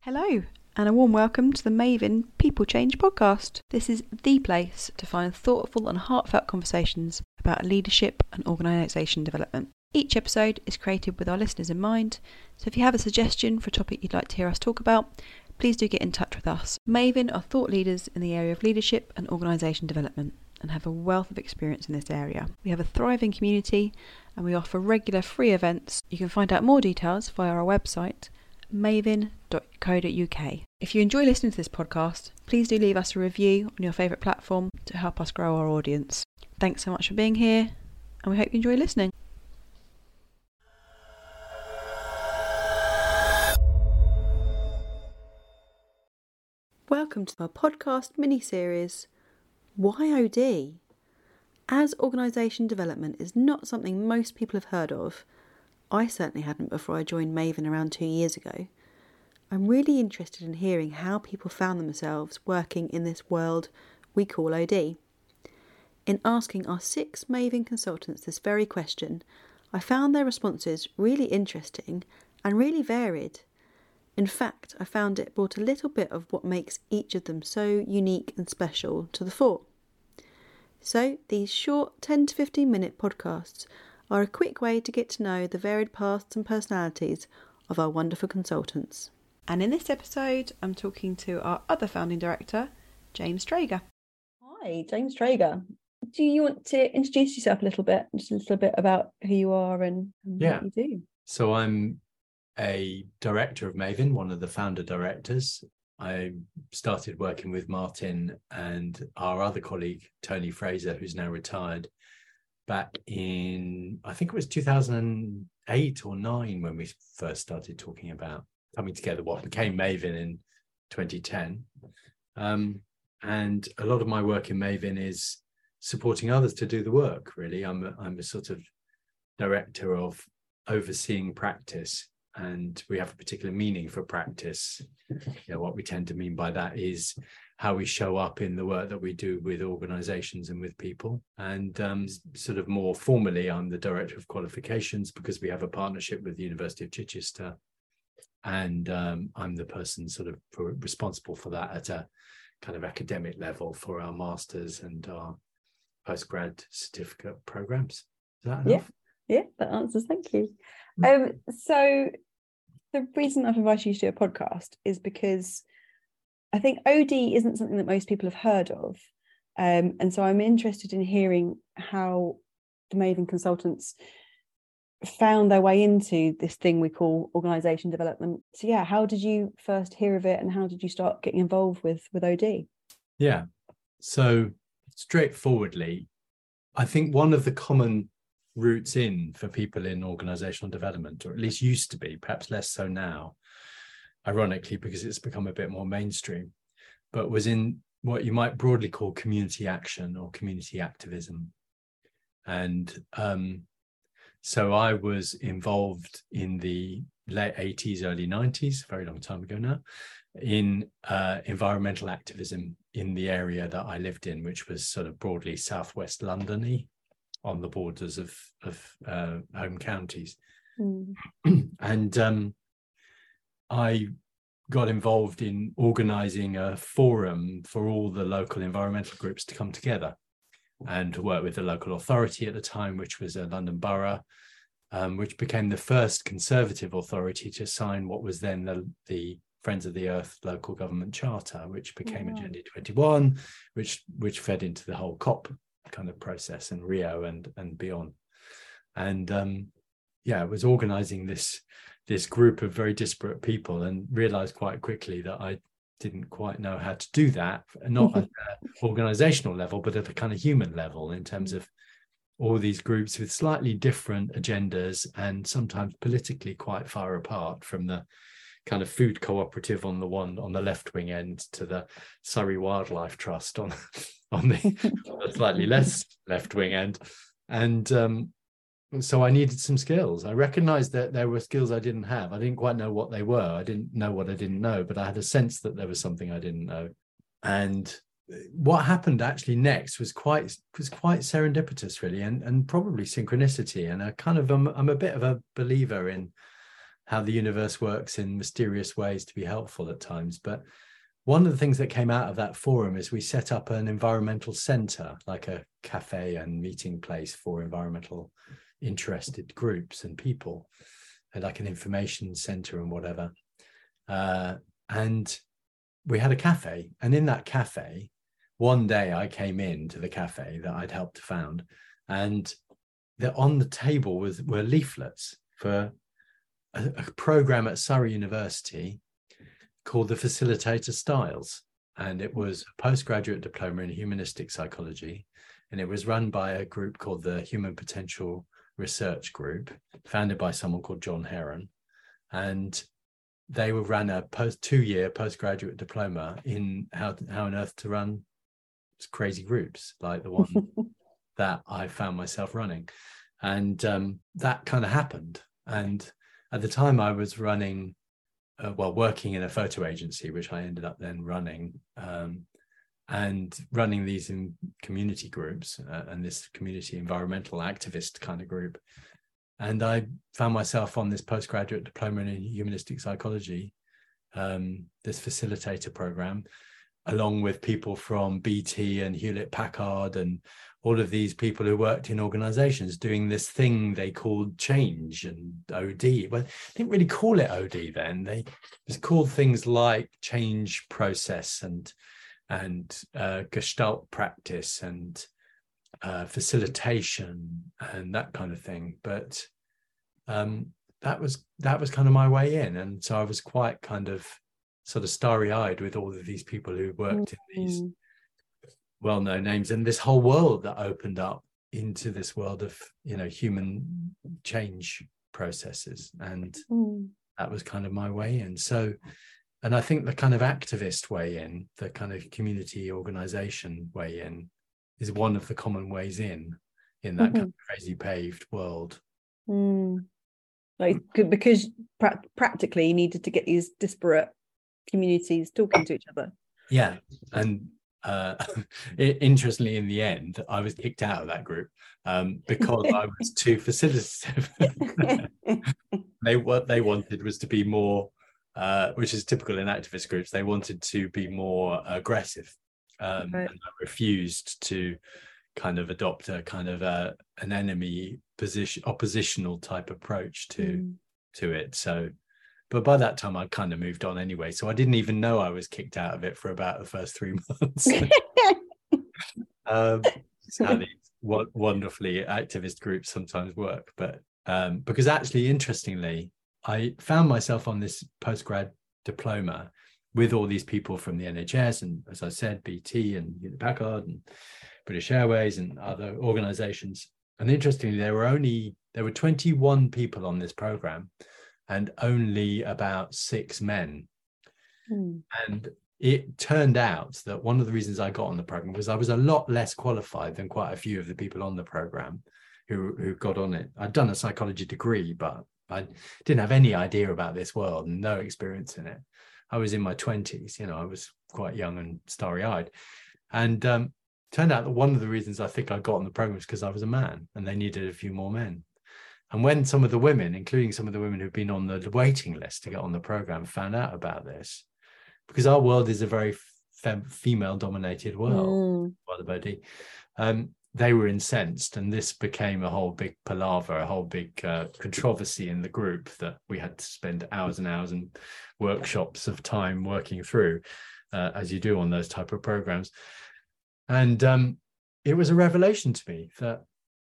Hello, and a warm welcome to the Mayvin People Change podcast. This is the place to find thoughtful and heartfelt conversations about leadership and organisation development. Each episode is created with our listeners in mind, so if you have a suggestion for a topic you'd like to hear us talk about, please do get in touch with us. Mayvin are thought leaders in the area of leadership and organisation development and have a wealth of experience in this area. We have a thriving community and we offer regular free events. You can find out more details via our website mayvin.co.uk. If you enjoy listening to this podcast, please do leave us a review on your favourite platform to help us grow our audience. Thanks so much for being here, and we hope you enjoy listening. Welcome to our podcast mini series, Why OD? As organisation development is not something most people have heard of, I certainly hadn't before I joined Mayvin around two years ago. I'm really interested in hearing how people found themselves working in this world we call OD. In asking our six Mayvin consultants this very question, I found their responses really interesting and really varied. In fact, I found it brought a little bit of what makes each of them so unique and special to the fore. So, these short 10 to 15 minute podcasts are a quick way to get to know the varied paths and personalities of our wonderful consultants. And in this episode, I'm talking to our other founding director, James Traeger. Hi, James Traeger. Do you want to introduce yourself a little bit, just a little bit about who you are and, and yeah. what you do? So I'm a director of Mayvin, one of the founder directors. I started working with Martin and our other colleague, Tony Fraser, who's now retired, back in I think it was 2008 or 9 when we first started talking about coming together what became Mayvin in 2010 um, and a lot of my work in Mayvin is supporting others to do the work really. I'm a, I'm a sort of director of overseeing practice and we have a particular meaning for practice you know what we tend to mean by that is how we show up in the work that we do with organizations and with people. And um, sort of more formally, I'm the director of qualifications because we have a partnership with the University of Chichester. And um, I'm the person sort of for, responsible for that at a kind of academic level for our masters and our postgrad certificate programs. Is that enough? Yeah, yeah, that answers. Thank you. Um, so the reason I've invited you to do a podcast is because I think OD isn't something that most people have heard of. Um, and so I'm interested in hearing how the Mayvin consultants found their way into this thing we call organization development. So yeah, how did you first hear of it and how did you start getting involved with with OD? Yeah. So straightforwardly, I think one of the common routes in for people in organizational development, or at least used to be, perhaps less so now, ironically, because it's become a bit more mainstream, but was in what you might broadly call community action or community activism. And um, so I was involved in the late 80s, early 90s, very long time ago now, in uh, environmental activism in the area that I lived in, which was sort of broadly southwest Londony on the borders of, of uh, home counties. Mm. and um, I got involved in organizing a forum for all the local environmental groups to come together and to work with the local authority at the time, which was a London Borough, um, which became the first conservative authority to sign what was then the, the Friends of the Earth local government charter, which became wow. Agenda 21, which which fed into the whole COP kind of process in Rio and and beyond. And um, yeah, it was organizing this this group of very disparate people and realized quite quickly that I didn't quite know how to do that, not at an organizational level, but at a kind of human level in terms of all these groups with slightly different agendas and sometimes politically quite far apart from the kind of food cooperative on the one on the left wing end to the Surrey Wildlife Trust on on the, slightly less left wing end. And um, so I needed some skills. I recognized that there were skills I didn't have. I didn't quite know what they were. I didn't know what I didn't know, but I had a sense that there was something I didn't know. And what happened actually next was quite was quite serendipitous really and and probably synchronicity and i kind of I'm, I'm a bit of a believer in how the universe works in mysterious ways to be helpful at times but one of the things that came out of that forum is we set up an environmental center like a cafe and meeting place for environmental interested groups and people like an information center and whatever. Uh, and we had a cafe and in that cafe one day i came in to the cafe that i'd helped to found and the, on the table was were leaflets for a, a program at surrey university called the facilitator styles and it was a postgraduate diploma in humanistic psychology and it was run by a group called the human potential research group founded by someone called john heron and they were ran a post two year postgraduate diploma in how how on earth to run crazy groups like the one that I found myself running, and um, that kind of happened. And at the time, I was running, uh, working in a photo agency, which I ended up then running, um, and running these in community groups uh, and this community environmental activist kind of group. And I found myself on this postgraduate diploma in humanistic psychology, um, this facilitator program, along with people from BT and Hewlett Packard and all of these people who worked in organizations doing this thing they called change and OD. Well, they didn't really call it OD then. They just called things like change process and and uh, gestalt practice and uh, facilitation and that kind of thing. But um, that was that was kind of my way in, and so I was quite kind of sort of starry eyed with all of these people who worked mm-hmm. in these mm. well known names and this whole world that opened up into this world of you know human change processes and mm. that was kind of my way in so and i think the kind of activist way in the kind of community organization way in is one of the common ways in in that mm-hmm. kind of crazy paved world. Mm. Like because pra- practically you needed to get these disparate communities talking to each other. Yeah, and uh, interestingly, in the end, I was kicked out of that group um, because I was too facilitative. they what they wanted was to be more, uh, which is typical in activist groups. They wanted to be more aggressive um, right. and I refused to kind of adopt a kind of a, an enemy position oppositional type approach to mm. to it so but by that time I'd kind of moved on anyway so I didn't even know I was kicked out of it for about the first three months um, how these wonderfully activist groups sometimes work but um, because actually interestingly I found myself on this postgrad diploma with all these people from the NHS and, as I said, BT and Packard and British Airways and other organizations. And interestingly, there were only there were 21 people on this program and only about six men. Mm. And it turned out that one of the reasons I got on the program was I was a lot less qualified than quite a few of the people on the program who, who got on it. I'd done a psychology degree, but I didn't have any idea about this world and no experience in it. I was in my 20s, you know, I was quite young and starry eyed. And um, turned out that one of the reasons I think I got on the program was because I was a man and they needed a few more men. And when some of the women, including some of the women who've been on the waiting list to get on the program, found out about this, because our world is a very fem- female dominated world, mm. um, they were incensed and this became a whole big palaver a whole big uh, controversy in the group that we had to spend hours and hours and workshops of time working through uh, as you do on those type of programs and um, it was a revelation to me that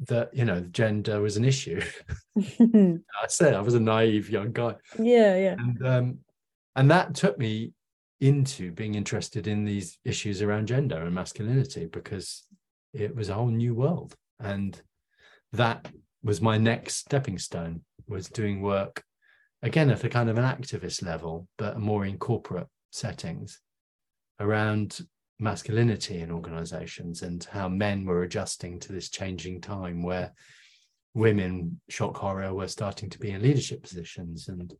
that you know gender was an issue. I said i was a naive young guy. Yeah yeah. And um, and that took me into being interested in these issues around gender and masculinity because it was a whole new world. And that was my next stepping stone was doing work again at a kind of an activist level but more in corporate settings around masculinity in organizations and how men were adjusting to this changing time where women shock horror were starting to be in leadership positions. And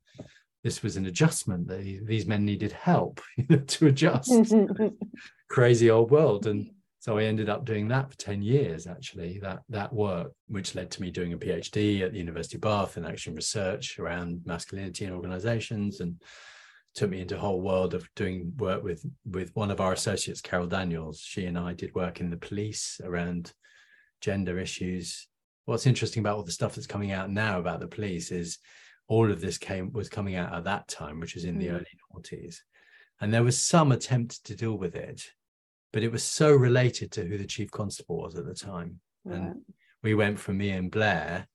this was an adjustment that these men needed help to adjust. Crazy old world. And so i ended up doing that for 10 years actually that that work which led to me doing a phd at the university of bath in action research around masculinity in organizations. And took me into a whole world of doing work with with one of our associates carol daniels she and i did work in the police around gender issues what's interesting about all the stuff that's coming out now about the police is all of this came was coming out at that time, which was in mm. the early noughties. And there was some attempt to deal with it, but it was so related to who the chief constable was at the time. Right. And we went from Ian Blair,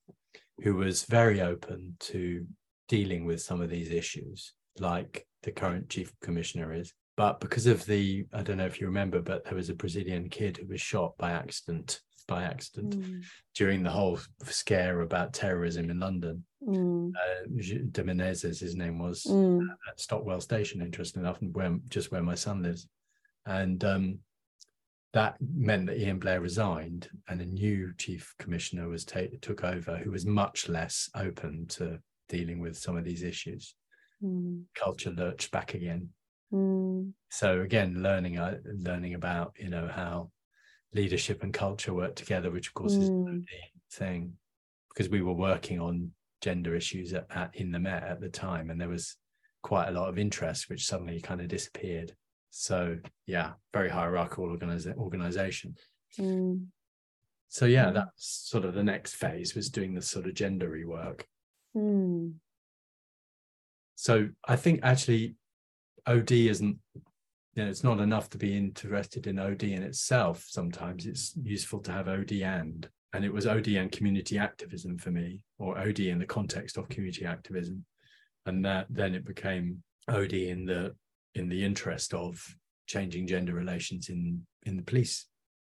who was very open to dealing with some of these issues, like the current chief commissioner is. But because of the, I don't know if you remember, but there was a Brazilian kid who was shot by accident by accident mm. during the whole scare about terrorism in London. Mm. Uh, de Menezes, his name was mm. at Stockwell Station, interesting enough, where, just where my son lives. And um, that meant that Ian Blair resigned and a new chief commissioner was ta- took over who was much less open to dealing with some of these issues. Mm. Culture lurched back again. Mm. So again, learning uh, learning about you know how leadership and culture work together, which of course mm. is the thing, because we were working on gender issues at, at, in the Met at the time, and there was quite a lot of interest, which suddenly kind of disappeared. So yeah, very hierarchical organiza- organization. Mm. So yeah, mm. that's sort of the next phase was doing the sort of gendery work. Mm. So I think actually OD isn't you know, it's not enough to be interested in OD in itself. Sometimes it's useful to have OD and, and it was OD and community activism for me, or OD in the context of community activism, and that then it became OD in the in the interest of changing gender relations in in the police,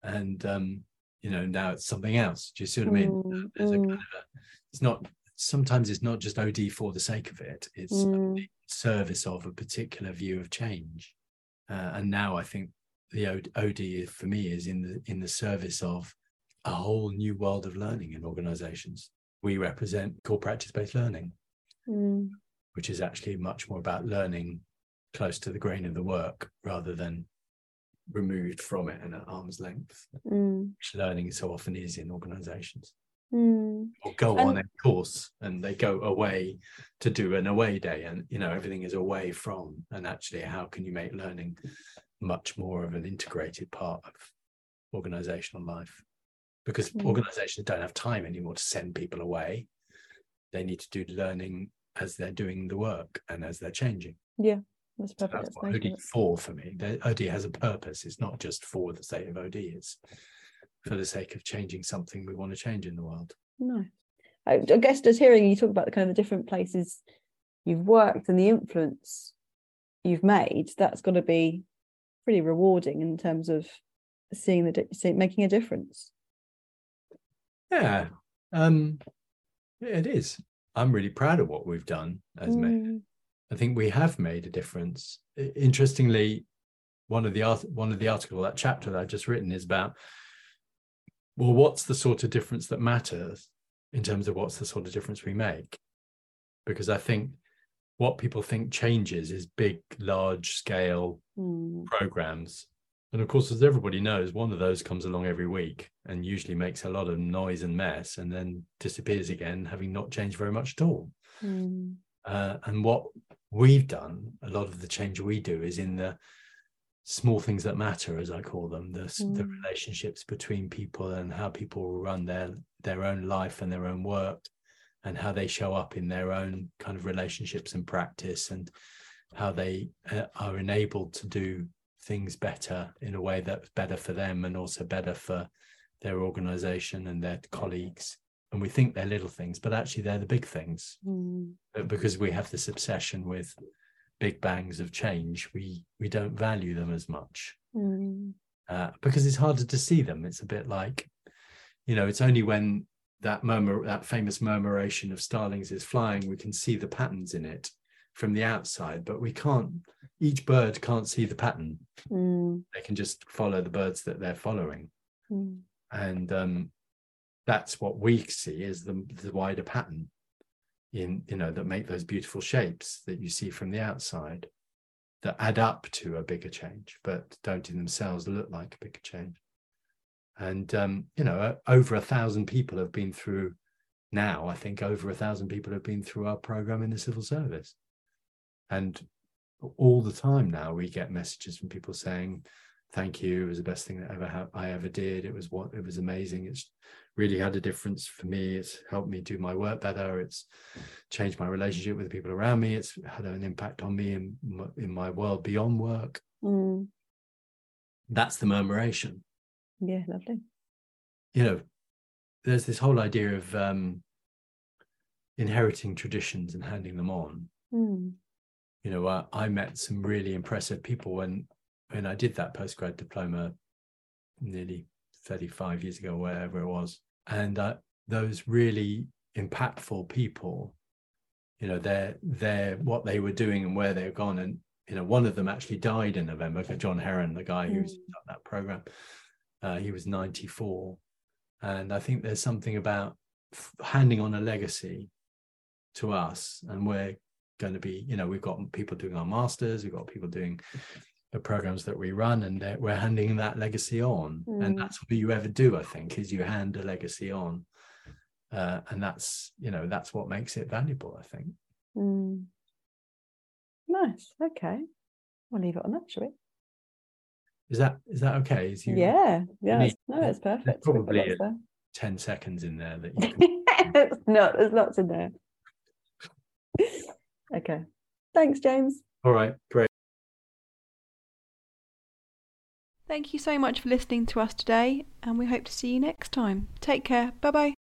and um, you know now it's something else. Do you see what I mean? Mm, There's mm. a kind of a, it's not sometimes it's not just OD for the sake of it. It's mm. service of a particular view of change uh, and now I think the OD for me is in the in the service of a whole new world of learning in organizations. We represent core practice based learning, mm. which is actually much more about learning close to the grain of the work rather than removed from it and at arm's length, mm. which learning so often is in organizations. Mm. Or go and, on a course and they go away to do an away day, and you know everything is away from. And actually, how can you make learning much more of an integrated part of organizational life? Because mm. organizations don't have time anymore to send people away. They need to do learning as they're doing the work and as they're changing. Yeah, that's perfect. So that's what OD for for me. The OD has a purpose. It's not just for the sake of OD. It's for the sake of changing something we want to change in the world. No. I, I guess just hearing you talk about the kind of the different places you've worked and the influence you've made, that's got to be pretty rewarding in terms of seeing the seeing, making a difference. Yeah, um, it is. I'm really proud of what we've done as mm. I think we have made a difference. Interestingly, one of the art, one of the article that chapter that I've just written is about well, what's the sort of difference that matters in terms of what's the sort of difference we make? Because I think what people think changes is big, large scale mm. programs. And of course, as everybody knows, one of those comes along every week and usually makes a lot of noise and mess and then disappears again, having not changed very much at all. Mm. Uh, and what we've done, a lot of the change we do is in the small things that matter as i call them the, mm. the relationships between people and how people run their their own life and their own work and how they show up in their own kind of relationships and practice and how they uh, are enabled to do things better in a way that's better for them and also better for their organization and their colleagues and we think they're little things but actually they're the big things mm. because we have this obsession with big bangs of change, we we don't value them as much mm. uh, because it's harder to see them. It's a bit like, you know, it's only when that murmur, that famous murmuration of starlings is flying, we can see the patterns in it from the outside, but we can't. Each bird can't see the pattern. Mm. They can just follow the birds that they're following, mm. and um, that's what we see is the, the wider pattern in you know that make those beautiful shapes that you see from the outside that add up to a bigger change but don't in themselves look like a bigger change. And um, you know over a thousand people have been through now i think over a thousand people have been through our program in the civil service. And all the time now we get messages from people saying thank you it was the best thing that ever ha- i ever did it was what it was amazing it's really had a difference for me it's helped me do my work better it's changed my relationship with the people around me it's had an impact on me in, in my world beyond work Mm. that's the murmuration Yeah, lovely. you know there's this whole idea of um inheriting traditions and handing them on Mm. you know I, I met some really impressive people when when i did that postgrad diploma nearly 35 years ago wherever it was. And uh, those really impactful people you know they're they're what they were doing and where they've gone. And you know one of them actually died in november john heron the guy who's Mm. done that program. Uh, he was 94 and i think there's something about f- handing on a legacy to us. And we're going to be you know we've got people doing our masters we've got people doing the programs that we run and we're handing that legacy on and Mm. that's all you ever do i think is you hand a legacy on uh, and that's you know that's what makes it valuable i think Mm. Nice. Okay. We'll leave it on that, shall we? is that is that okay is you yeah. Yeah. need- No, it's perfect. Probably lots 10 seconds in there that you can it's not. There's lots in there. okay. Thanks, James. all right great Thank you so much for listening to us today, and we hope to see you next time. Take care. Bye bye.